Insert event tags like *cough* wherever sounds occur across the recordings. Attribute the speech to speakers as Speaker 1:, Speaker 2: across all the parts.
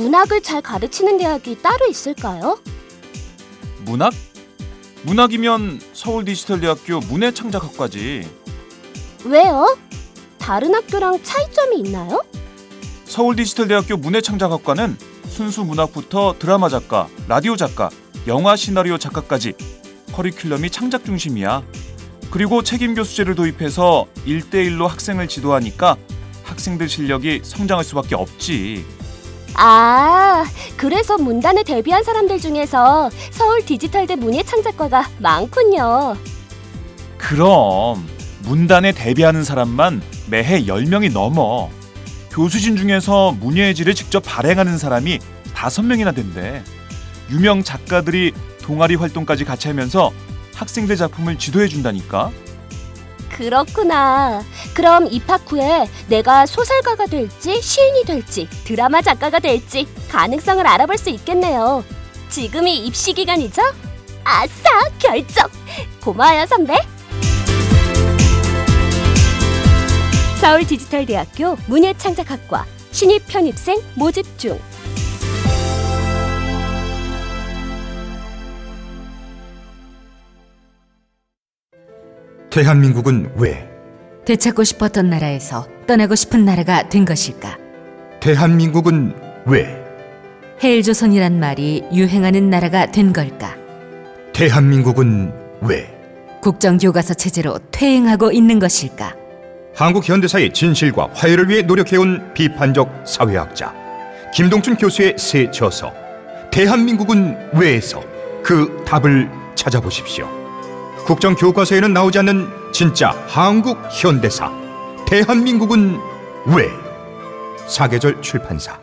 Speaker 1: 문학을 잘 가르치는 대학이 따로 있을까요?
Speaker 2: 문학? 문학이면 서울 디지털대학교 문해창작학과지
Speaker 1: 왜요? 다른 학교랑 차이점이 있나요?
Speaker 2: 서울 디지털대학교 문해창작학과는 순수 문학부터 드라마 작가, 라디오 작가, 영화 시나리오 작가까지 커리큘럼이 창작 중심이야. 그리고 책임 교수제를 도입해서 일대일로 학생을 지도하니까 학생들 실력이 성장할 수밖에 없지.
Speaker 1: 아, 그래서 문단에 데뷔한 사람들 중에서 서울 디지털대 문예 창작과가 많군요.
Speaker 2: 그럼 문단에 데뷔하는 사람만 매해 10명이 넘어. 교수진 중에서 문예의 질을 직접 발행하는 사람이 5명이나 된대. 유명 작가들이 동아리 활동까지 같이 하면서 학생들 작품을 지도해 준다니까.
Speaker 1: 그렇구나. 그럼 입학 후에 내가 소설가가 될지 시인이 될지 드라마 작가가 될지 가능성을 알아볼 수 있겠네요. 지금이 입시 기간이죠? 아싸, 결정. 고마워요, 선배. 서울 디지털 대학교 문예창작학과 신입 편입생 모집 중.
Speaker 3: 대한민국은 왜
Speaker 4: 되찾고 싶었던 나라에서 떠나고 싶은 나라가 된 것일까?
Speaker 3: 대한민국은 왜
Speaker 4: 해일조선이란 말이 유행하는 나라가 된 걸까?
Speaker 3: 대한민국은 왜
Speaker 4: 국정교과서 체제로 퇴행하고 있는 것일까?
Speaker 3: 한국 현대사의 진실과 화해를 위해 노력해온 비판적 사회학자 김동춘 교수의 새 저서 대한민국은 왜에서 그 답을 찾아보십시오. 국정 교과서에는 나오지 않는 진짜 한국 현대사 대한민국은 왜 사계절 출판사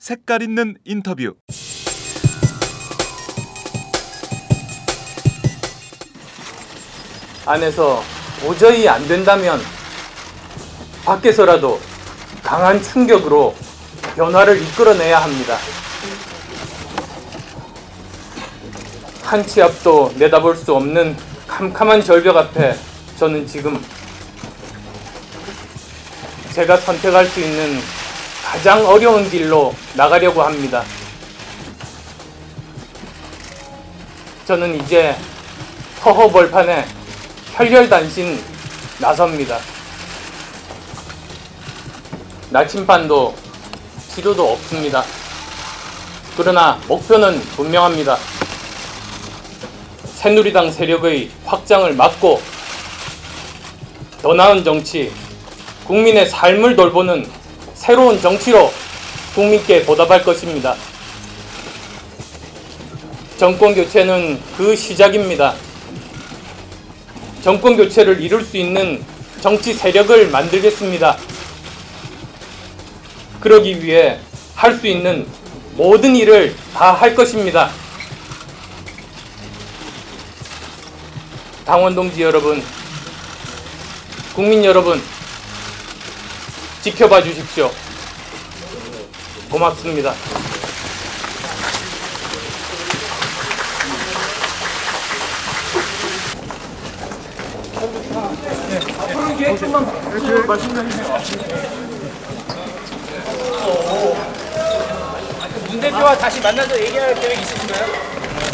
Speaker 2: 색깔 있는 인터뷰.
Speaker 5: 안에서 도저히 안 된다면 밖에서라도 강한 충격으로 변화를 이끌어내야 합니다. 한 치 앞도 내다볼 수 없는 캄캄한 절벽 앞에 저는 지금 제가 선택할 수 있는 가장 어려운 길로 나가려고 합니다. 저는 이제 허허벌판에 혈혈단신 나섭니다. 나침반도 치료도 없습니다. 그러나 목표는 분명합니다. 새누리당 세력의 확장을 막고 더 나은 정치, 국민의 삶을 돌보는 새로운 정치로 국민께 보답할 것입니다. 정권 교체는 그 시작입니다. 정권 교체를 이룰 수 있는 정치 세력을 만들겠습니다. 그러기 위해 할 수 있는 모든 일을 다 할 것입니다. 당원 동지 여러분, 국민 여러분, 지켜봐 주십시오. 고맙습니다.
Speaker 6: 문 대표와 다시 만나서 얘기할 계획 있으신가요?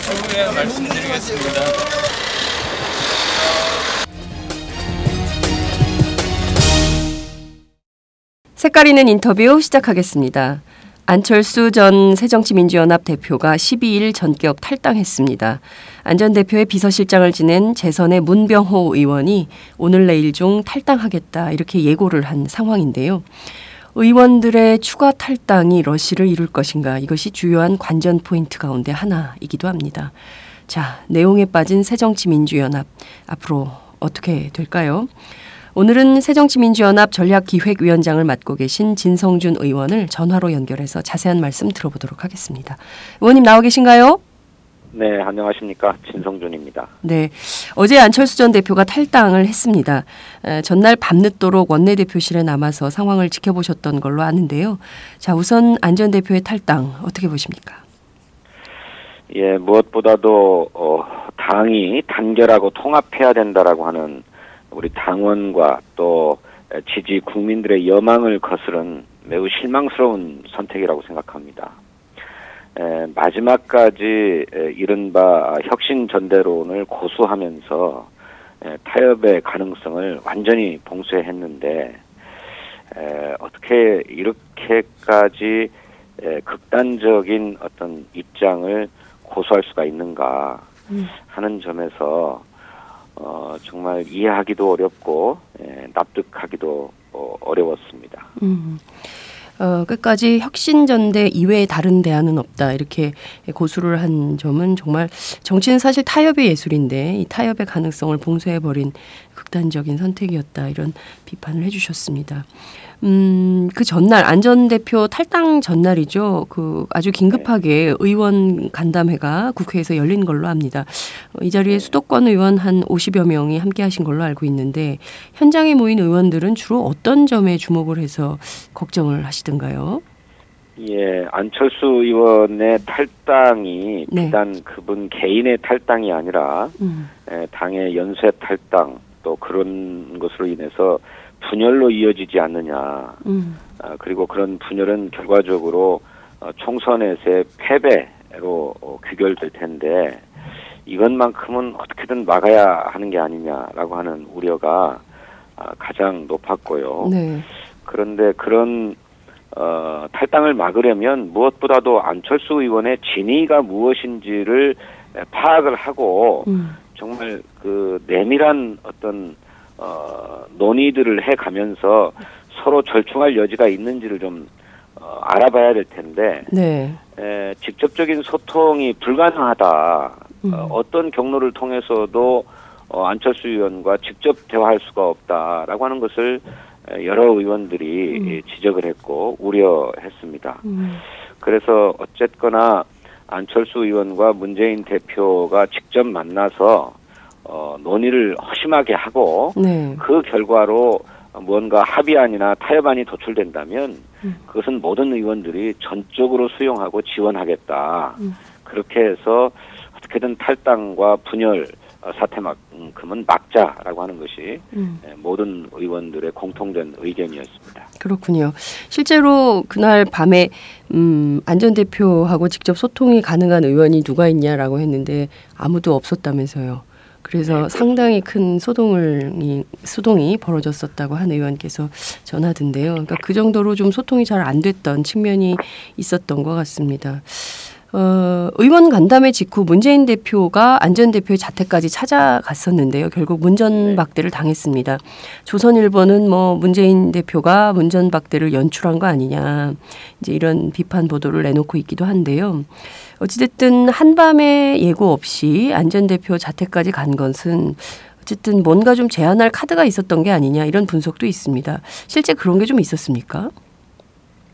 Speaker 6: 추후에 말씀드리겠습니다.
Speaker 7: 색깔 있는 인터뷰 시작하겠습니다. 안철수 전 새정치민주연합 대표가 12일 전격 탈당했습니다. 안 전 대표의 비서실장을 지낸 재선의 문병호 의원이 오늘 내일 중 탈당하겠다 이렇게 예고를 한 상황인데요. 의원들의 추가 탈당이 러시를 이룰 것인가 이것이 주요한 관전 포인트 가운데 하나이기도 합니다. 자, 내용에 빠진 새정치민주연합 앞으로 어떻게 될까요? 오늘은 새정치민주연합 전략기획위원장을 맡고 계신 진성준 의원을 전화로 연결해서 자세한 말씀 들어보도록 하겠습니다. 의원님 나와 계신가요?
Speaker 8: 네, 안녕하십니까. 진성준입니다.
Speaker 7: 네. 어제 안철수 전 대표가 탈당을 했습니다. 에, 전날 밤늦도록 원내대표실에 남아서 상황을 지켜보셨던 걸로 아는데요. 자, 우선 안 전 대표의 탈당 어떻게 보십니까?
Speaker 8: 예, 무엇보다도 어, 당이 단결하고 통합해야 된다라고 하는 우리 당원과 또 지지 국민들의 여망을 거스른 매우 실망스러운 선택이라고 생각합니다. 에, 마지막까지 에, 이른바 혁신 전대론을 고수하면서 에, 타협의 가능성을 완전히 봉쇄했는데 에, 어떻게 이렇게까지 에, 극단적인 어떤 입장을 고수할 수가 있는가 하는 점에서 어, 정말 이해하기도 어렵고 에, 납득하기도 어, 어려웠습니다.
Speaker 7: 음. 어, 끝까지 혁신전대 이외에 다른 대안은 없다. 이렇게 고수를 한 점은 정말 정치는 사실 타협의 예술인데 이 타협의 가능성을 봉쇄해 버린 극단적인 선택이었다 이런 비판을 해주셨습니다. 음, 그 전날 안전 대표 탈당 전날이죠. 그 아주 긴급하게 의원 간담회가 국회에서 열린 걸로 압니다. 어, 이 자리에 수도권 의원 한 50여 명이 함께 하신 걸로 알고 있는데 현장에 모인 의원들은 주로 어떤 점에 주목을 해서 걱정을 하시던가요?
Speaker 8: 예, 안철수 의원의 탈당이
Speaker 7: 네.
Speaker 8: 비단 그분 개인의 탈당이 아니라
Speaker 7: 음,
Speaker 8: 에, 당의 연쇄 탈당 또 그런 것으로 인해서 분열로 이어지지 않느냐.
Speaker 7: 음,
Speaker 8: 아, 그리고 그런 분열은 결과적으로 어, 총선에서의 패배로 어, 귀결될 텐데 이것만큼은 어떻게든 막아야 하는 게 아니냐라고 하는 우려가 아, 가장 높았고요.
Speaker 7: 네,
Speaker 8: 그런데 그런 어, 탈당을 막으려면 무엇보다도 안철수 의원의 진위가 무엇인지를 에, 파악을 하고
Speaker 7: 음,
Speaker 8: 정말 그 내밀한 어떤 어, 논의들을 해 가면서 서로 절충할 여지가 있는지를 좀 어, 알아봐야 될 텐데
Speaker 7: 네,
Speaker 8: 에, 직접적인 소통이 불가능하다.
Speaker 7: 음.
Speaker 8: 어, 어떤 경로를 통해서도 어, 안철수 의원과 직접 대화할 수가 없다라고 하는 것을 에, 여러 의원들이
Speaker 7: 음.
Speaker 8: 예, 지적을 했고 우려했습니다.
Speaker 7: 음,
Speaker 8: 그래서 어쨌거나 안철수 의원과 문재인 대표가 직접 만나서 어, 논의를 허심하게 하고
Speaker 7: 네,
Speaker 8: 그 결과로 무언가 합의안이나 타협안이 도출된다면
Speaker 7: 음.
Speaker 8: 그것은 모든 의원들이 전적으로 수용하고 지원하겠다.
Speaker 7: 음.
Speaker 8: 그렇게 해서 어떻게든 탈당과 분열 어, 사태만큼은 막자라고 하는 것이
Speaker 7: 음.
Speaker 8: 예, 모든 의원들의 공통된 의견이었습니다.
Speaker 7: 그렇군요. 실제로 그날 밤에 음, 안전 대표하고 직접 소통이 가능한 의원이 누가 있냐라고 했는데 아무도 없었다면서요. 그래서 상당히 큰 소동을 이, 소동이 벌어졌었다고 한 의원께서 전하던데요. 그러니까 그 정도로 좀 소통이 잘 안 됐던 측면이 있었던 것 같습니다. 어, 의원 간담회 직후 문재인 대표가 안전 대표의 자택까지 찾아갔었는데요. 결국 문전박대를 당했습니다. 조선일보는 뭐 문재인 대표가 문전박대를 연출한 거 아니냐 이제 이런 비판 보도를 내놓고 있기도 한데요. 어찌됐든 한밤에 예고 없이 안전 대표 자택까지 간 것은 어쨌든 뭔가 좀 제한할 카드가 있었던 게 아니냐 이런 분석도 있습니다. 실제 그런 게 좀 있었습니까?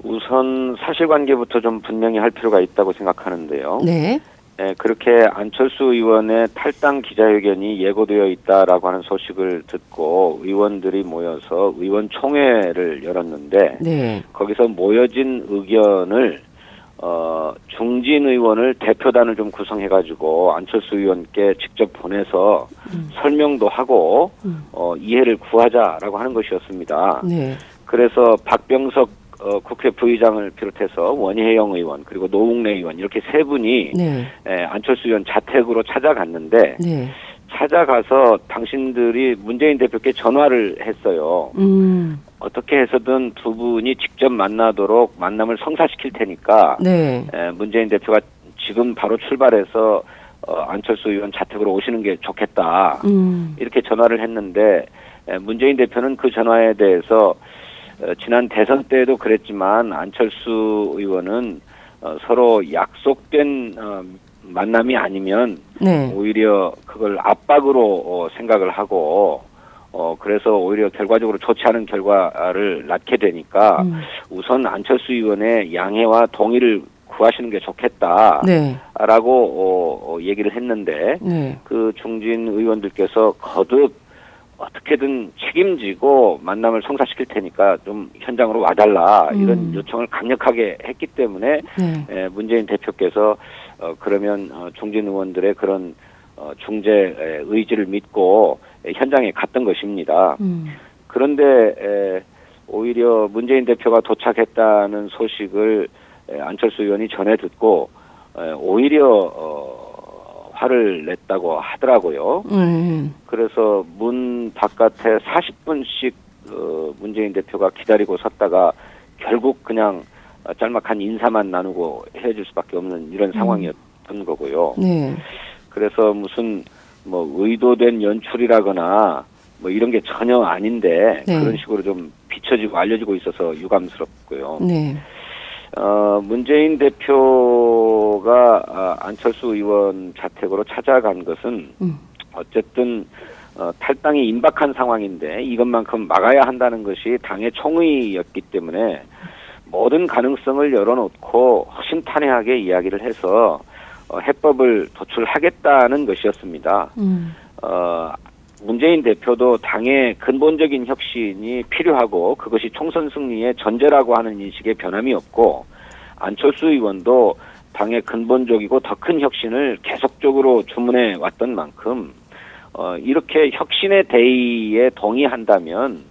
Speaker 8: 우선 사실관계부터 좀 분명히 할 필요가 있다고 생각하는데요.
Speaker 7: 네.
Speaker 8: 예, 그렇게 안철수 의원의 탈당 기자회견이 예고되어 있다라고 하는 소식을 듣고 의원들이 모여서 의원총회를 열었는데
Speaker 7: 네.
Speaker 8: 거기서 모여진 의견을 어, 중진 의원을 대표단을 좀 구성해가지고 안철수 의원께 직접 보내서 설명도 하고
Speaker 7: 음.
Speaker 8: 어, 이해를 구하자라고 하는 것이었습니다.
Speaker 7: 네.
Speaker 8: 그래서 박병석 어, 국회 부의장을 비롯해서 원희영 의원 그리고 노웅래 의원 이렇게 세 분이
Speaker 7: 네.
Speaker 8: 에, 안철수 의원 자택으로 찾아갔는데
Speaker 7: 네.
Speaker 8: 찾아가서 당신들이 문재인 대표께 전화를 했어요.
Speaker 7: 음.
Speaker 8: 어떻게 해서든 두 분이 직접 만나도록 만남을 성사시킬 테니까
Speaker 7: 네.
Speaker 8: 에, 문재인 대표가 지금 바로 출발해서 어, 안철수 의원 자택으로 오시는 게 좋겠다.
Speaker 7: 음.
Speaker 8: 이렇게 전화를 했는데 에, 문재인 대표는 그 전화에 대해서 어, 지난 대선 때도 그랬지만 안철수 의원은 어, 서로 약속된 어, 만남이 아니면
Speaker 7: 네.
Speaker 8: 오히려 그걸 압박으로 어, 생각을 하고 어 그래서 오히려 결과적으로 좋지 않은 결과를 낳게 되니까
Speaker 7: 음.
Speaker 8: 우선 안철수 의원의 양해와 동의를 구하시는 게 좋겠다라고
Speaker 7: 네.
Speaker 8: 어, 어, 얘기를 했는데
Speaker 7: 네.
Speaker 8: 그 중진 의원들께서 거듭 어떻게든 책임지고 만남을 성사시킬 테니까 좀 현장으로 와달라 이런
Speaker 7: 음.
Speaker 8: 요청을 강력하게 했기 때문에
Speaker 7: 네.
Speaker 8: 에, 문재인 대표께서 어, 그러면 어, 중진 의원들의 그런 어, 중재 에, 의지를 믿고 에, 현장에 갔던 것입니다.
Speaker 7: 음.
Speaker 8: 그런데 에, 오히려 문재인 대표가 도착했다는 소식을 에, 안철수 의원이 전해 듣고 에, 오히려 어, 화를 냈다고 하더라고요.
Speaker 7: 음.
Speaker 8: 그래서 문 바깥에 40분씩 어, 문재인 대표가 기다리고 섰다가 결국 그냥 어, 짤막한 인사만 나누고 헤어질 수밖에 없는 이런 상황이었던 거고요.
Speaker 7: 네.
Speaker 8: 그래서 무슨 뭐 의도된 연출이라거나 뭐 이런 게 전혀 아닌데
Speaker 7: 네.
Speaker 8: 그런 식으로 좀 비춰지고 알려지고 있어서 유감스럽고요.
Speaker 7: 네.
Speaker 8: 어, 문재인 대표가 아, 안철수 의원 자택으로 찾아간 것은
Speaker 7: 음.
Speaker 8: 어쨌든 어, 탈당이 임박한 상황인데 이것만큼 막아야 한다는 것이 당의 총의였기 때문에 모든 가능성을 열어놓고 허심탄회하게 이야기를 해서 어, 해법을 도출하겠다는 것이었습니다.
Speaker 7: 음.
Speaker 8: 어, 문재인 대표도 당의 근본적인 혁신이 필요하고 그것이 총선 승리의 전제라고 하는 인식에 변함이 없고 안철수 의원도 당의 근본적이고 더 큰 혁신을 계속적으로 주문해 왔던 만큼 어, 이렇게 혁신의 대의에 동의한다면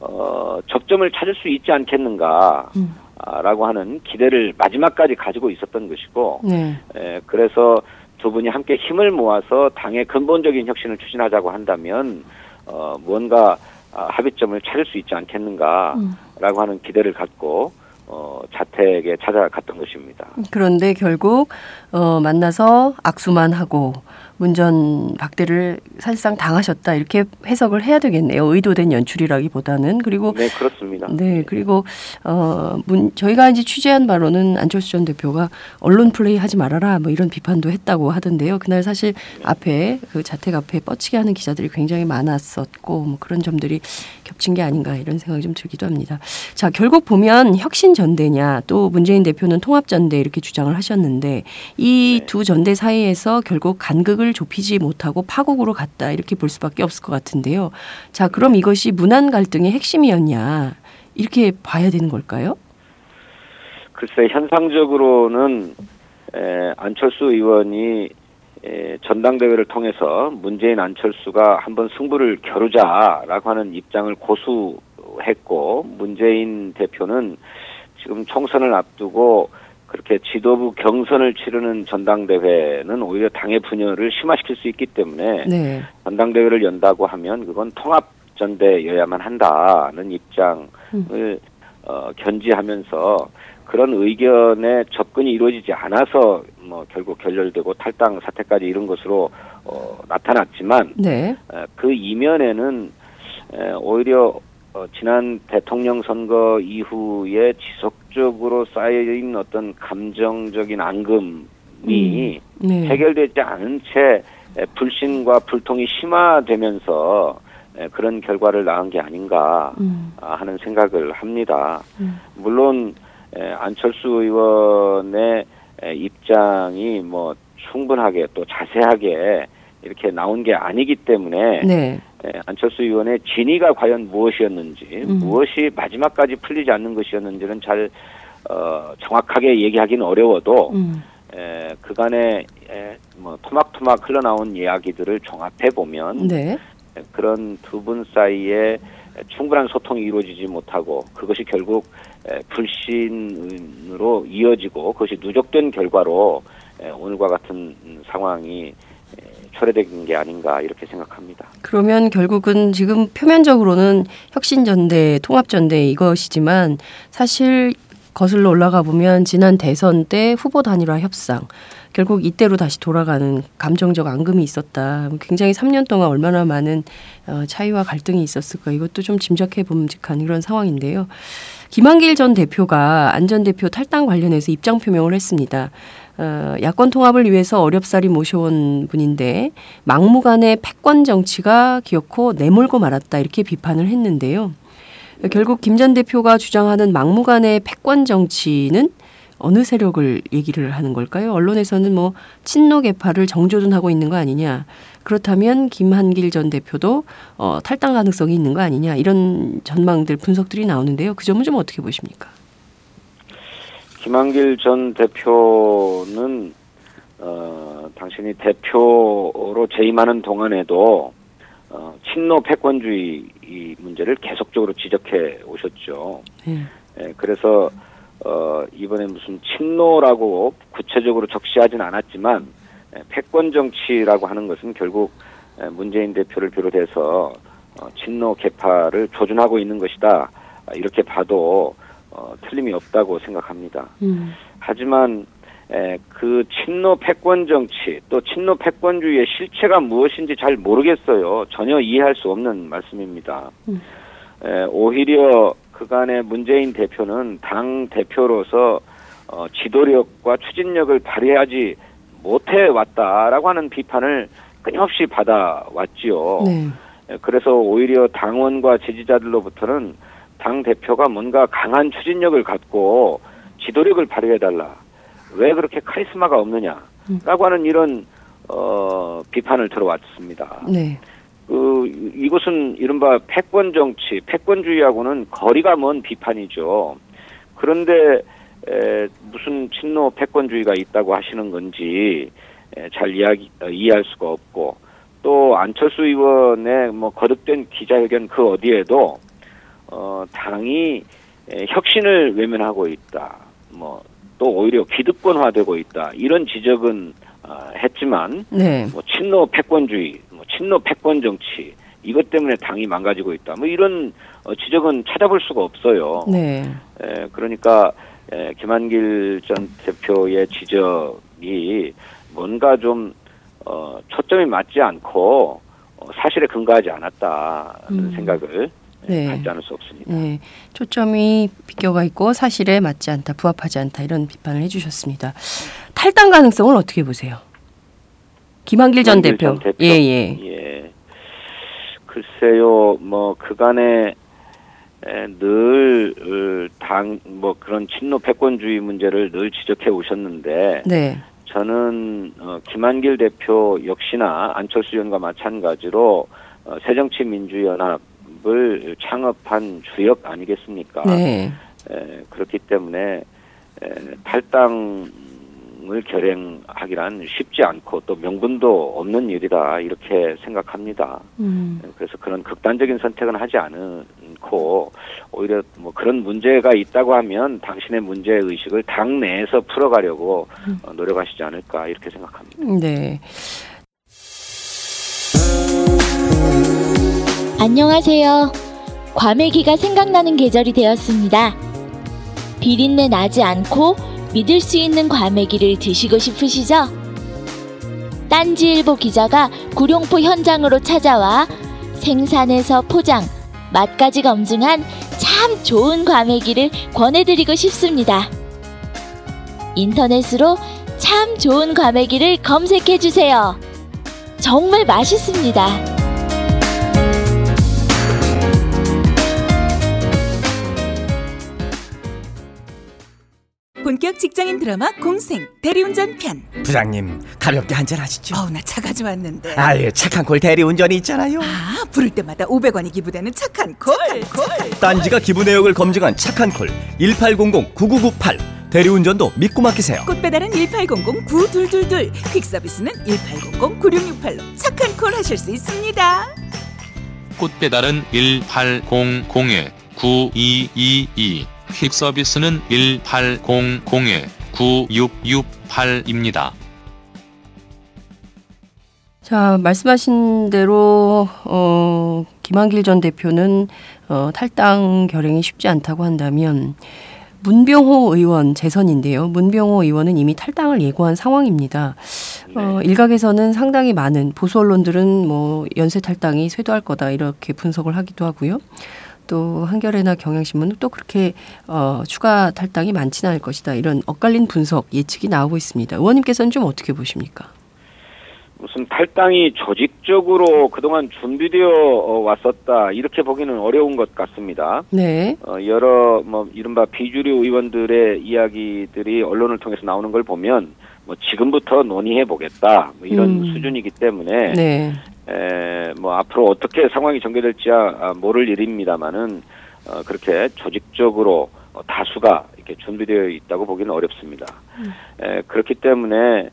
Speaker 8: 어, 접점을 찾을 수 있지 않겠는가
Speaker 7: 음.
Speaker 8: 아, 라고 하는 기대를 마지막까지 가지고 있었던 것이고
Speaker 7: 네.
Speaker 8: 에, 그래서 두 분이 함께 힘을 모아서 당의 근본적인 혁신을 추진하자고 한다면 어, 뭔가 아, 합의점을 찾을 수 있지 않겠는가라고 하는 기대를 갖고 어, 자택에 찾아갔던 것입니다.
Speaker 7: 그런데 결국 어, 만나서 악수만 하고 문전 박대를 사실상 당하셨다 이렇게 해석을 해야 되겠네요. 의도된 연출이라기보다는 그리고
Speaker 8: 네, 그렇습니다.
Speaker 7: 네 그리고 어, 문, 저희가 이제 취재한 바로는 안철수 전 대표가 언론 플레이 하지 말아라 뭐 이런 비판도 했다고 하던데요. 그날 사실 앞에 그 자택 앞에 뻗치게 하는 기자들이 굉장히 많았었고 뭐 그런 점들이 겹친 게 아닌가 이런 생각이 좀 들기도 합니다. 자 결국 보면 혁신 전대냐 또 문재인 대표는 통합 전대 이렇게 주장을 하셨는데 이두 전대 사이에서 결국 간극을 좁히지 못하고 파국으로 갔다 이렇게 볼 수밖에 없을 것 같은데요. 자 그럼 이것이 문안 갈등의 핵심이었냐 이렇게 봐야 되는 걸까요?
Speaker 8: 글쎄 현상적으로는 에, 안철수 의원이 에, 전당대회를 통해서 문재인 안철수가 한번 승부를 겨루자라고 하는 입장을 고수했고 문재인 대표는 지금 총선을 앞두고 그렇게 지도부 경선을 치르는 전당대회는 오히려 당의 분열을 심화시킬 수 있기 때문에
Speaker 7: 네.
Speaker 8: 전당대회를 연다고 하면 그건 통합 전대여야만 한다는 입장을 어, 견지하면서 그런 의견에 접근이 이루어지지 않아서 뭐 결국 결렬되고 탈당 사태까지 이른 것으로 어, 나타났지만
Speaker 7: 네.
Speaker 8: 에, 그 이면에는 에, 오히려 어, 지난 대통령 선거 이후에 지속적으로 쌓여있는 어떤 감정적인 앙금이
Speaker 7: 네.
Speaker 8: 해결되지 않은 채 에, 불신과 불통이 심화되면서 에, 그런 결과를 낳은 게 아닌가
Speaker 7: 음.
Speaker 8: 아, 하는 생각을 합니다.
Speaker 7: 음.
Speaker 8: 물론 에, 안철수 의원의 에, 입장이 뭐 충분하게 또 자세하게 이렇게 나온 게 아니기 때문에
Speaker 7: 네.
Speaker 8: 에, 안철수 의원의 진위가 과연 무엇이었는지
Speaker 7: 음.
Speaker 8: 무엇이 마지막까지 풀리지 않는 것이었는지는 잘 어, 정확하게 얘기하기는 어려워도
Speaker 7: 음.
Speaker 8: 에, 그간에 에, 뭐 토막토막 흘러나온 이야기들을 종합해 보면
Speaker 7: 네.
Speaker 8: 에, 그런 두 분 사이에 충분한 소통이 이루어지지 못하고 그것이 결국 에, 불신으로 이어지고 그것이 누적된 결과로 에, 오늘과 같은 음, 상황이 에, 초래된 게 아닌가 이렇게 생각합니다.
Speaker 7: 그러면 결국은 지금 표면적으로는 혁신전대, 통합전대 이것이지만 사실 거슬러 올라가 보면 지난 대선 때 후보 단일화 협상 결국 이때로 다시 돌아가는 감정적 앙금이 있었다. 굉장히 3년 동안 얼마나 많은 어, 차이와 갈등이 있었을까 이것도 좀 짐작해 봄직한 이런 상황인데요. 김한길 전 대표가 안 전 대표 탈당 관련해서 입장 표명을 했습니다. 어, 야권 통합을 위해서 어렵사리 모셔온 분인데 막무가내 패권 정치가 기어코 내몰고 말았다 이렇게 비판을 했는데요. 결국 김 전 대표가 주장하는 막무가내 패권 정치는 어느 세력을 얘기를 하는 걸까요? 언론에서는 뭐 친노 계파를 정조준하고 있는 거 아니냐. 그렇다면 김한길 전 대표도 어, 탈당 가능성이 있는 거 아니냐. 이런 전망들 분석들이 나오는데요. 그 점은 좀 어떻게 보십니까?
Speaker 8: 김한길 전 대표는 어, 당신이 대표로 재임하는 동안에도 어, 친노 패권주의 이 문제를 계속적으로 지적해 오셨죠.
Speaker 7: 네.
Speaker 8: 예, 그래서 어, 이번에 무슨 친노라고 구체적으로 적시하진 않았지만 예, 패권 정치라고 하는 것은 결국 예, 문재인 대표를 비롯해서 어, 친노 계파를 조준하고 있는 것이다. 아, 이렇게 봐도 어, 틀림이 없다고 생각합니다.
Speaker 7: 음.
Speaker 8: 하지만 에, 그 친노 패권 정치 또 친노 패권주의의 실체가 무엇인지 잘 모르겠어요. 전혀 이해할 수 없는 말씀입니다.
Speaker 7: 음.
Speaker 8: 에, 오히려 그간의 문재인 대표는 당 대표로서 어, 지도력과 추진력을 발휘하지 못해 왔다라고 하는 비판을 끊임없이 받아왔지요.
Speaker 7: 네.
Speaker 8: 에, 그래서 오히려 당원과 지지자들로부터는 당 대표가 뭔가 강한 추진력을 갖고 지도력을 발휘해달라. 왜 그렇게 카리스마가 없느냐라고 하는 이런 어, 비판을 들어왔습니다.
Speaker 7: 네.
Speaker 8: 그 이것은 이른바 패권 정치, 패권주의하고는 거리가 먼 비판이죠. 그런데 에, 무슨 친노 패권주의가 있다고 하시는 건지 에, 잘 이야기 어, 이해할 수가 없고 또 안철수 의원의 뭐 거듭된 기자회견 그 어디에도 어, 당이 에, 혁신을 외면하고 있다. 뭐 또 오히려 기득권화되고 있다. 이런 지적은 어, 했지만
Speaker 7: 네.
Speaker 8: 뭐 친노 패권주의, 뭐 친노 패권 정치 이것 때문에 당이 망가지고 있다. 뭐 이런 어, 지적은 찾아볼 수가 없어요.
Speaker 7: 네.
Speaker 8: 에, 그러니까 에, 김한길 전 대표의 지적이 뭔가 좀 어, 초점이 맞지 않고 어, 사실에 근거하지 않았다는
Speaker 7: 음.
Speaker 8: 생각을
Speaker 7: 네.
Speaker 8: 갖지 않을 수 없습니다.
Speaker 7: 네, 초점이 비껴가 있고 사실에 맞지 않다, 부합하지 않다 이런 비판을 해주셨습니다. 탈당 가능성을 어떻게 보세요? 김한길 전 대표.
Speaker 8: 전 대표.
Speaker 7: 예, 예.
Speaker 8: 예. 글쎄요, 뭐 그간에 에, 늘 당 뭐 그런 친노 패권주의 문제를 늘 지적해 오셨는데
Speaker 7: 네.
Speaker 8: 저는 어, 김한길 대표 역시나 안철수 의원과 마찬가지로 어, 새정치민주연합을 창업한 주역 아니겠습니까?
Speaker 7: 네.
Speaker 8: 에, 그렇기 때문에 에, 탈당 을 결행하기란 쉽지 않고 또 명분도 없는 일이다 이렇게 생각합니다.
Speaker 7: 음.
Speaker 8: 에, 그래서 그런 극단적인 선택은 하지 않고 오히려 뭐 그런 문제가 있다고 하면 당신의 문제 의식을 당 내에서 풀어가려고 어, 노력하시지 않을까 이렇게 생각합니다.
Speaker 7: 네.
Speaker 9: 안녕하세요. 과메기가 생각나는 계절이 되었습니다. 비린내 나지 않고 믿을 수 있는 과메기를 드시고 싶으시죠? 딴지일보 기자가 구룡포 현장으로 찾아와 생산에서 포장, 맛까지 검증한 참 좋은 과메기를 권해드리고 싶습니다. 인터넷으로 참 좋은 과메기를 검색해주세요. 정말 맛있습니다.
Speaker 10: 본격 직장인 드라마 공생 대리운전 편.
Speaker 11: 부장님 가볍게 한잔 하시죠.
Speaker 10: 어우 나 차 가져왔는데.
Speaker 11: 아예 착한 콜 대리운전이 있잖아요.
Speaker 10: 아 부를 때마다 500원이 기부되는 착한 콜.
Speaker 11: 딴지가 기부 내역을 검증한 착한 콜 1800-9998 대리운전도 믿고 맡기세요.
Speaker 10: 꽃 배달은 1800-9222 퀵서비스는 1800-9668로 착한 콜 하실 수 있습니다.
Speaker 12: 꽃 배달은 1800-9222 퀵 서비스는 1800-9668입니다.
Speaker 7: 자, 말씀하신 대로 어, 김한길 전 대표는 어, 탈당 결행이 쉽지 않다고 한다면 문병호 의원 재선인데요. 문병호 의원은 이미 탈당을 예고한 상황입니다. 어, 일각에서는 상당히 많은 보수 언론들은 뭐 연쇄 탈당이 쇄도할 거다 이렇게 분석을 하기도 하고요. 또 한겨레나 경향신문은 또 그렇게 어, 추가 탈당이 많지는 않을 것이다. 이런 엇갈린 분석 예측이 나오고 있습니다. 의원님께서는 좀 어떻게 보십니까?
Speaker 8: 무슨 탈당이 조직적으로 그동안 준비되어 어, 왔었다 이렇게 보기는 어려운 것 같습니다.
Speaker 7: 네.
Speaker 8: 어, 여러 뭐 이른바 비주류 의원들의 이야기들이 언론을 통해서 나오는 걸 보면 뭐 지금부터 논의해 보겠다 뭐 이런
Speaker 7: 음.
Speaker 8: 수준이기 때문에
Speaker 7: 네.
Speaker 8: 에, 뭐 앞으로 어떻게 상황이 전개될지야 아, 모를 일입니다만은 어, 그렇게 조직적으로 어, 다수가 이렇게 준비되어 있다고 보기는 어렵습니다. 에, 그렇기 때문에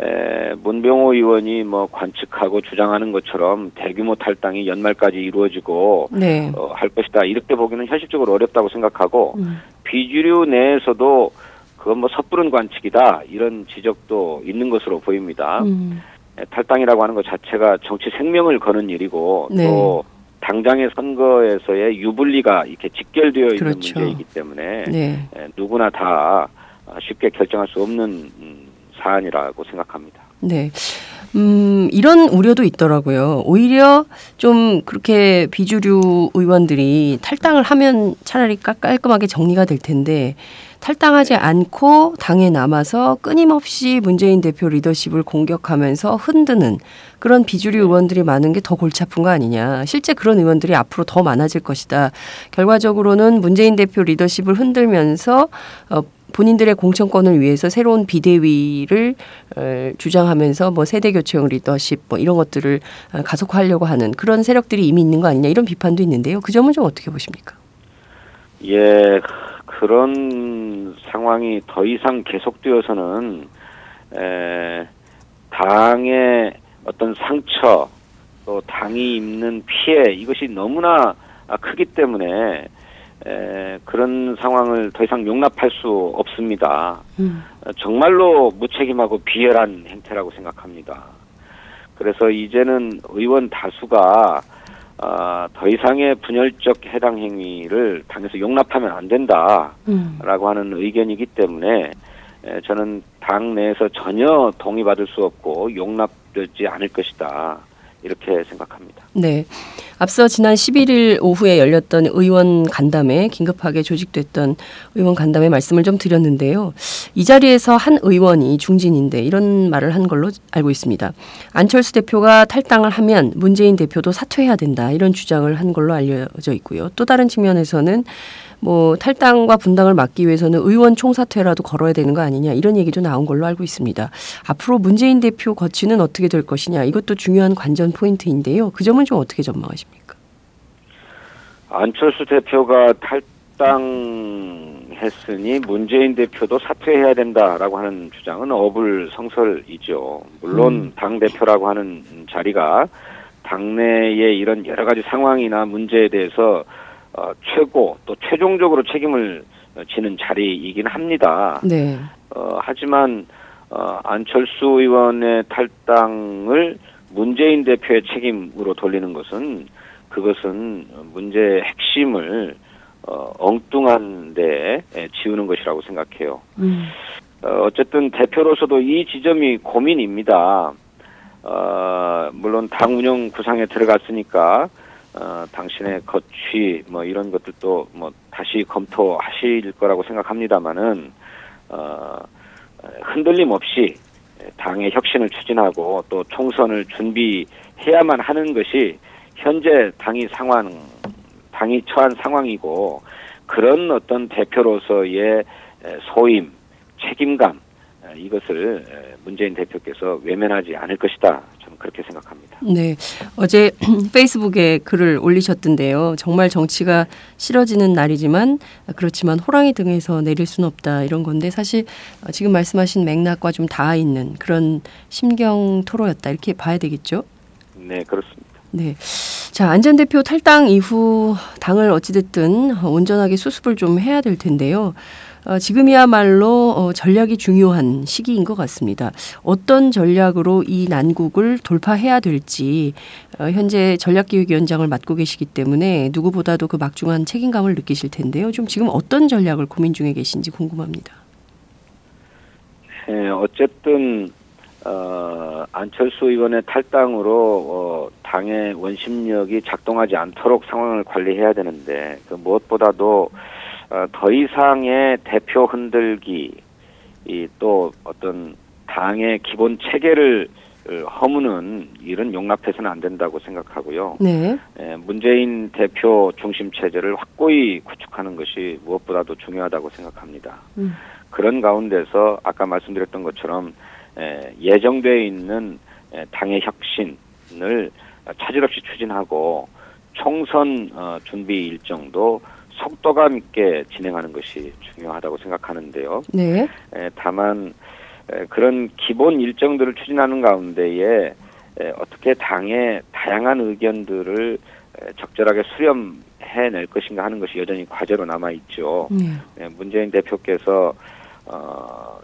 Speaker 8: 에, 문병호 의원이 뭐 관측하고 주장하는 것처럼 대규모 탈당이 연말까지 이루어지고
Speaker 7: 네.
Speaker 8: 어, 할 것이다 이렇게 보기는 현실적으로 어렵다고 생각하고
Speaker 7: 음.
Speaker 8: 비주류 내에서도 그건 뭐 섣부른 관측이다 이런 지적도 있는 것으로 보입니다.
Speaker 7: 음.
Speaker 8: 에, 탈당이라고 하는 것 자체가 정치 생명을 거는 일이고
Speaker 7: 네.
Speaker 8: 또 당장의 선거에서의 유불리가 이렇게 직결되어 있는
Speaker 7: 그렇죠.
Speaker 8: 문제이기 때문에
Speaker 7: 네.
Speaker 8: 에, 누구나 다 아, 쉽게 결정할 수 없는 음, 사안이라고 생각합니다.
Speaker 7: 네. 음, 이런 우려도 있더라고요. 오히려 좀 그렇게 비주류 의원들이 탈당을 하면 차라리 깔- 깔끔하게 정리가 될 텐데 탈당하지 않고 당에 남아서 끊임없이 문재인 대표 리더십을 공격하면서 흔드는 그런 비주류 의원들이 많은 게 더 골치 아픈 거 아니냐. 실제 그런 의원들이 앞으로 더 많아질 것이다. 결과적으로는 문재인 대표 리더십을 흔들면서 어, 본인들의 공천권을 위해서 새로운 비대위를 어, 주장하면서 뭐 세대 교체형 리더십 뭐 이런 것들을 어, 가속화하려고 하는 그런 세력들이 이미 있는 거 아니냐 이런 비판도 있는데요. 그 점은 좀 어떻게 보십니까?
Speaker 8: 예, 그런 상황이 더 이상 계속되어서는 에, 당의 어떤 상처 또 당이 입는 피해 이것이 너무나 아, 크기 때문에 에, 그런 상황을 더 이상 용납할 수 없습니다. 어, 정말로 무책임하고 비열한 행태라고 생각합니다. 그래서 이제는 의원 다수가 아, 더 이상의 분열적 해당 행위를 당에서 용납하면 안 된다라고 하는 의견이기 때문에 에, 저는 당 내에서 전혀 동의받을 수 없고 용납되지 않을 것이다 이렇게 생각합니다.
Speaker 7: 네. 앞서 지난 11일 오후에 열렸던 의원 간담회 긴급하게 조직됐던 의원 간담회 말씀을 좀 드렸는데요. 이 자리에서 한 의원이 중진인데 이런 말을 한 걸로 알고 있습니다. 안철수 대표가 탈당을 하면 문재인 대표도 사퇴해야 된다 이런 주장을 한 걸로 알려져 있고요. 또 다른 측면에서는 뭐 탈당과 분당을 막기 위해서는 의원 총사퇴라도 걸어야 되는 거 아니냐 이런 얘기도 나온 걸로 알고 있습니다. 앞으로 문재인 대표 거취는 어떻게 될 것이냐 이것도 중요한 관전 포인트인데요. 그 점은 좀 어떻게 전망하십니까?
Speaker 8: 안철수 대표가 탈당했으니 문재인 대표도 사퇴해야 된다라고 하는 주장은 어불성설이죠. 물론 당 대표라고 하는 자리가 당내의 이런 여러 가지 상황이나 문제에 대해서 어, 최고 또 최종적으로 책임을 지는 자리이긴 합니다.
Speaker 7: 네.
Speaker 8: 어, 하지만 어, 안철수 의원의 탈당을 문재인 대표의 책임으로 돌리는 것은 그것은 문제의 핵심을 어, 엉뚱한 데 지우는 것이라고 생각해요. 어, 어쨌든 대표로서도 이 지점이 고민입니다. 어, 물론 당 운영 구상에 들어갔으니까 어, 당신의 거취 뭐 이런 것들도 뭐 다시 검토하실 거라고 생각합니다만은 어, 흔들림 없이 당의 혁신을 추진하고 또 총선을 준비해야만 하는 것이 현재 당이 상황 당이 처한 상황이고 그런 어떤 대표로서의 소임 책임감 이것을 문재인 대표께서 외면하지 않을 것이다. 그렇게 생각합니다.
Speaker 7: 네. 어제 *clears throat* 페이스북에 글을 올리셨던데요. 정말 정치가 싫어지는 날이지만 그렇지만 호랑이 등에서 내릴 수는 없다 이런 건데 사실 지금 말씀하신 맥락과 좀 닿아 있는 그런 심경 토로였다 이렇게 봐야 되겠죠.
Speaker 8: 네, 그렇습니다.
Speaker 7: 네. 자, 안전 대표 탈당 이후 당을 어찌 됐든 온전하게 수습을 좀 해야 될 텐데요. 어, 지금이야말로 어, 전략이 중요한 시기인 것 같습니다. 어떤 전략으로 이 난국을 돌파해야 될지 어, 현재 전략기획위원장을 맡고 계시기 때문에 누구보다도 그 막중한 책임감을 느끼실 텐데요. 좀 지금 어떤 전략을 고민 중에 계신지 궁금합니다.
Speaker 8: 네, 어쨌든 어, 안철수 의원의 탈당으로 어, 당의 원심력이 작동하지 않도록 상황을 관리해야 되는데 그 무엇보다도 어, 더 이상의 대표 흔들기 이또 어떤 당의 기본 체계를 어, 허무는 일은 용납해서는 안 된다고 생각하고요.
Speaker 7: 네.
Speaker 8: 예, 문재인 대표 중심 체제를 확고히 구축하는 것이 무엇보다도 중요하다고 생각합니다.
Speaker 7: 음.
Speaker 8: 그런 가운데서 아까 말씀드렸던 것처럼 에, 예정되어 있는 에, 당의 혁신을 차질 없이 추진하고 총선 어, 준비 일정도 속도감 있게 진행하는 것이 중요하다고 생각하는데요.
Speaker 7: 네.
Speaker 8: 에, 다만 에, 그런 기본 일정들을 추진하는 가운데에 에, 어떻게 당의 다양한 의견들을 에, 적절하게 수렴해낼 것인가 하는 것이 여전히 과제로 남아 있죠.
Speaker 7: 네.
Speaker 8: 예, 문재인 대표께서 어,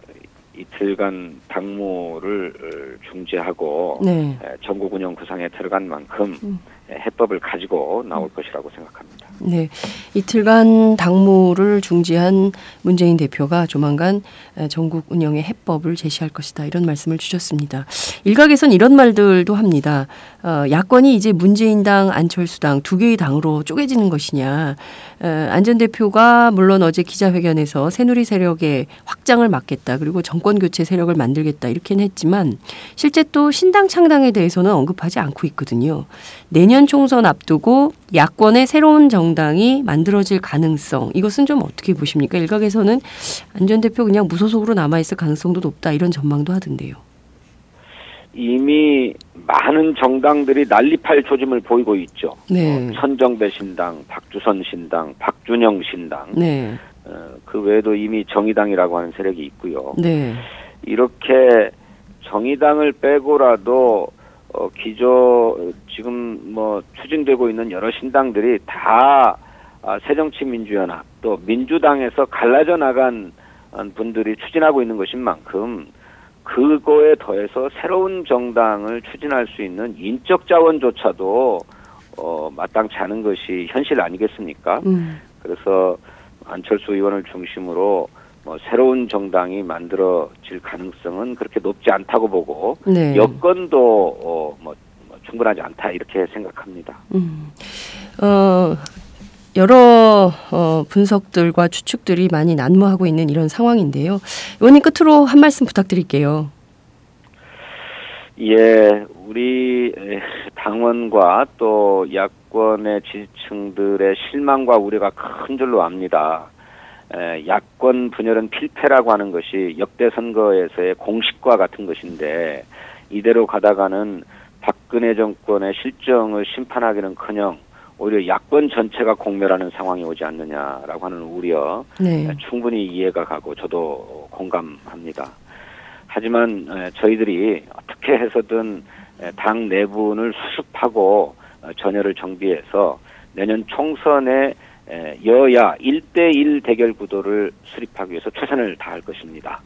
Speaker 8: 이틀간 당무를 어, 중지하고
Speaker 7: 네.
Speaker 8: 예, 전국 운영 구상에 들어간 만큼
Speaker 7: 음.
Speaker 8: 예, 해법을 가지고 나올 것이라고 생각합니다.
Speaker 7: 네. 이틀간 당무를 중지한 문재인 대표가 조만간 에, 전국 운영의 해법을 제시할 것이다. 이런 말씀을 주셨습니다. 일각에선 이런 말들도 합니다. 어, 야권이 이제 문재인당, 안철수당 두 개의 당으로 쪼개지는 것이냐. 에, 안전 대표가 물론 어제 기자회견에서 새누리 세력의 확장을 막겠다. 그리고 정권 교체 세력을 만들겠다. 이렇게는 했지만 실제 또 신당 창당에 대해서는 언급하지 않고 있거든요. 내년 총선 앞두고 야권의 새로운 정 당이 만들어질 가능성 이것은 좀 어떻게 보십니까? 일각에서는 안 전 대표 그냥 무소속으로 남아 있을 가능성도 높다 이런 전망도 하던데요.
Speaker 8: 이미 많은 정당들이 난립할 조짐을 보이고 있죠.
Speaker 7: 네.
Speaker 8: 어, 천정배 신당, 박주선 신당, 박준영 신당,
Speaker 7: 네.
Speaker 8: 어, 그 외에도 이미 정의당이라고 하는 세력이 있고요.
Speaker 7: 네.
Speaker 8: 이렇게 정의당을 빼고라도 어, 기조 지금 뭐 추진되고 있는 여러 신당들이 다 아, 새정치민주연합 또 민주당에서 갈라져 나간 어, 분들이 추진하고 있는 것인 만큼 그거에 더해서 새로운 정당을 추진할 수 있는 인적 자원조차도 어, 마땅치 않은 것이 현실 아니겠습니까?
Speaker 7: 음.
Speaker 8: 그래서 안철수 의원을 중심으로 뭐 새로운 정당이 만들어질 가능성은 그렇게 높지 않다고 보고
Speaker 7: 네.
Speaker 8: 여건도 어, 뭐, 뭐 충분하지 않다 이렇게 생각합니다.
Speaker 7: 음. 어, 여러 어, 분석들과 추측들이 많이 난무하고 있는 이런 상황인데요. 의원님 끝으로 한 말씀 부탁드릴게요.
Speaker 8: 예, 우리 에, 당원과 또 야권의 지지층들의 실망과 우려가 큰 줄로 압니다. 에, 야권 분열은 필패라고 하는 것이 역대 선거에서의 공식과 같은 것인데 이대로 가다가는 박근혜 정권의 실정을 심판하기는커녕 오히려 야권 전체가 공멸하는 상황이 오지 않느냐라고 하는 우려
Speaker 7: 네.
Speaker 8: 충분히 이해가 가고 저도 공감합니다. 하지만 에, 저희들이 어떻게 해서든 에, 당 내분을 수습하고 어, 전열을 정비해서 내년 총선에 에, 여야 1대1 대결 구도를 수립하기 위해서 최선을 다할 것입니다.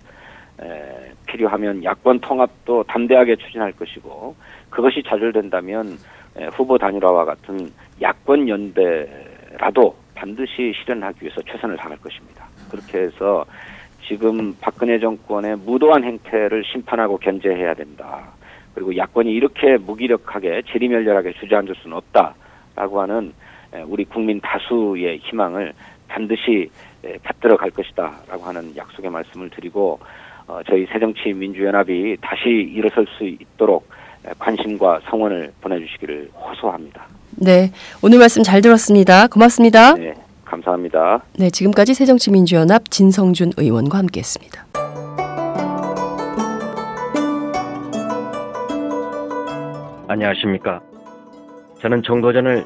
Speaker 8: 에, 필요하면 야권 통합도 담대하게 추진할 것이고 그것이 좌절된다면 에, 후보 단일화와 같은 야권 연대라도 반드시 실현하기 위해서 최선을 다할 것입니다. 그렇게 해서 지금 박근혜 정권의 무도한 행태를 심판하고 견제해야 된다. 그리고 야권이 이렇게 무기력하게 지리멸렬하게 주저앉을 수는 없다라고 하는 에, 우리 국민 다수의 희망을 반드시 에, 받들어 갈 것이다라고 하는 약속의 말씀을 드리고 어, 저희 새정치민주연합이 다시 일어설 수 있도록 에, 관심과 성원을 보내주시기를 호소합니다.
Speaker 7: 네. 오늘 말씀 잘 들었습니다. 고맙습니다.
Speaker 8: 네, 감사합니다.
Speaker 7: 네, 지금까지 새정치민주연합 진성준 의원과 함께했습니다.
Speaker 13: 안녕하십니까. 저는 정도전을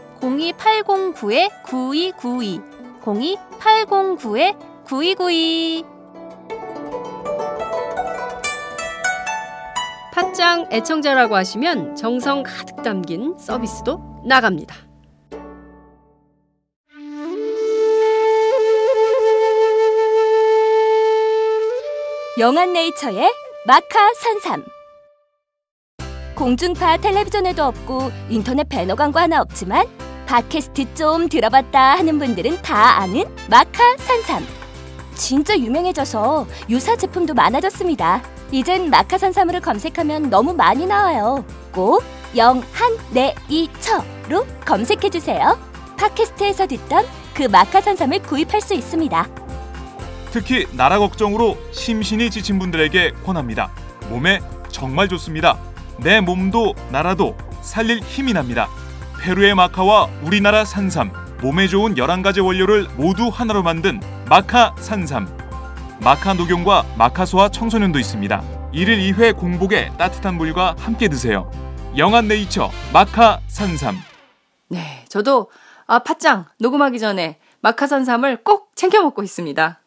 Speaker 14: 02809-9292 02809-9292
Speaker 7: 팟짱 애청자라고 하시면 정성 가득 담긴 서비스도 나갑니다.
Speaker 1: 영한네이처의 마카 산삼. 공중파 텔레비전에도 없고 인터넷 배너 광고 하나 없지만 팟캐스트 좀 들어봤다 하는 분들은 다 아는 마카 산삼 진짜 유명해져서 유사 제품도 많아졌습니다 이젠 마카 산삼으로 검색하면 너무 많이 나와요 꼭 영한네이처로 검색해 주세요 팟캐스트에서 듣던 그 마카 산삼을 구입할 수 있습니다
Speaker 2: 특히 나라 걱정으로 심신이 지친 분들에게 권합니다. 몸에 정말 좋습니다. 내 몸도 나라도 살릴 힘이 납니다. 페루의 마카와 우리나라 산삼, 몸에 좋은 11가지 원료를 모두 하나로 만든 마카 산삼. 마카 녹용과 마카 소와 청소년도 있습니다. 1일 2회 공복에 따뜻한 물과 함께 드세요. 영한 네이처 마카 산삼.
Speaker 7: 네, 저도 아 팥짱 녹음하기 전에 마카 산삼을 꼭 챙겨 먹고 있습니다.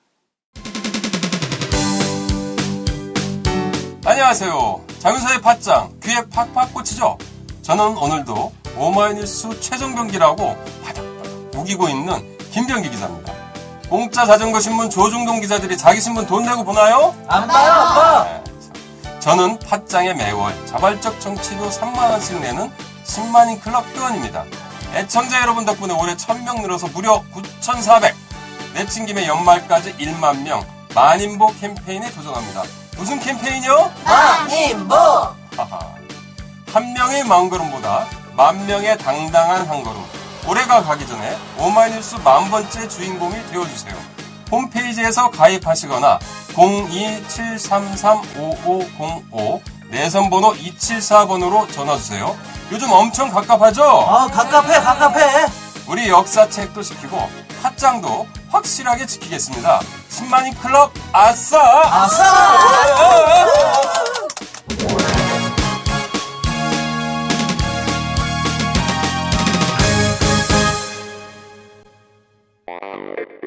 Speaker 15: 안녕하세요. 장윤서의 팟짱 귀에 팍팍 꽂히죠? 저는 오늘도 오마이뉴스 최종병기라고 바닥바닥 우기고 있는 김병기 기자입니다. 공짜 자전거 신문 조중동 기자들이 자기 신문 돈 내고 보나요?
Speaker 16: 안 봐요, 아빠.
Speaker 15: 네. 저는 팟짱에 매월 자발적 정치료 3만 원씩 내는 10만인 클럽 회원입니다. 애청자 여러분 덕분에 올해 1000명 늘어서 무려 9,400. 내친 김에 연말까지 1만 명 만인보 캠페인에 도전합니다. 무슨 캠페인이요?
Speaker 16: 만인보!
Speaker 15: 한 명의 마음걸음보다 만 명의 당당한 한 걸음. 올해가 가기 전에 오마이뉴스 만 번째 주인공이 되어주세요. 홈페이지에서 가입하시거나 027335505 내선번호 274번으로 전화주세요. 요즘 엄청 갑갑하죠?
Speaker 16: 어, 갑갑해, 갑갑해.
Speaker 15: 우리 역사책도 지키고 팟짱도 확실하게 지키겠습니다. 10만인 클럽 아싸!
Speaker 16: 아싸!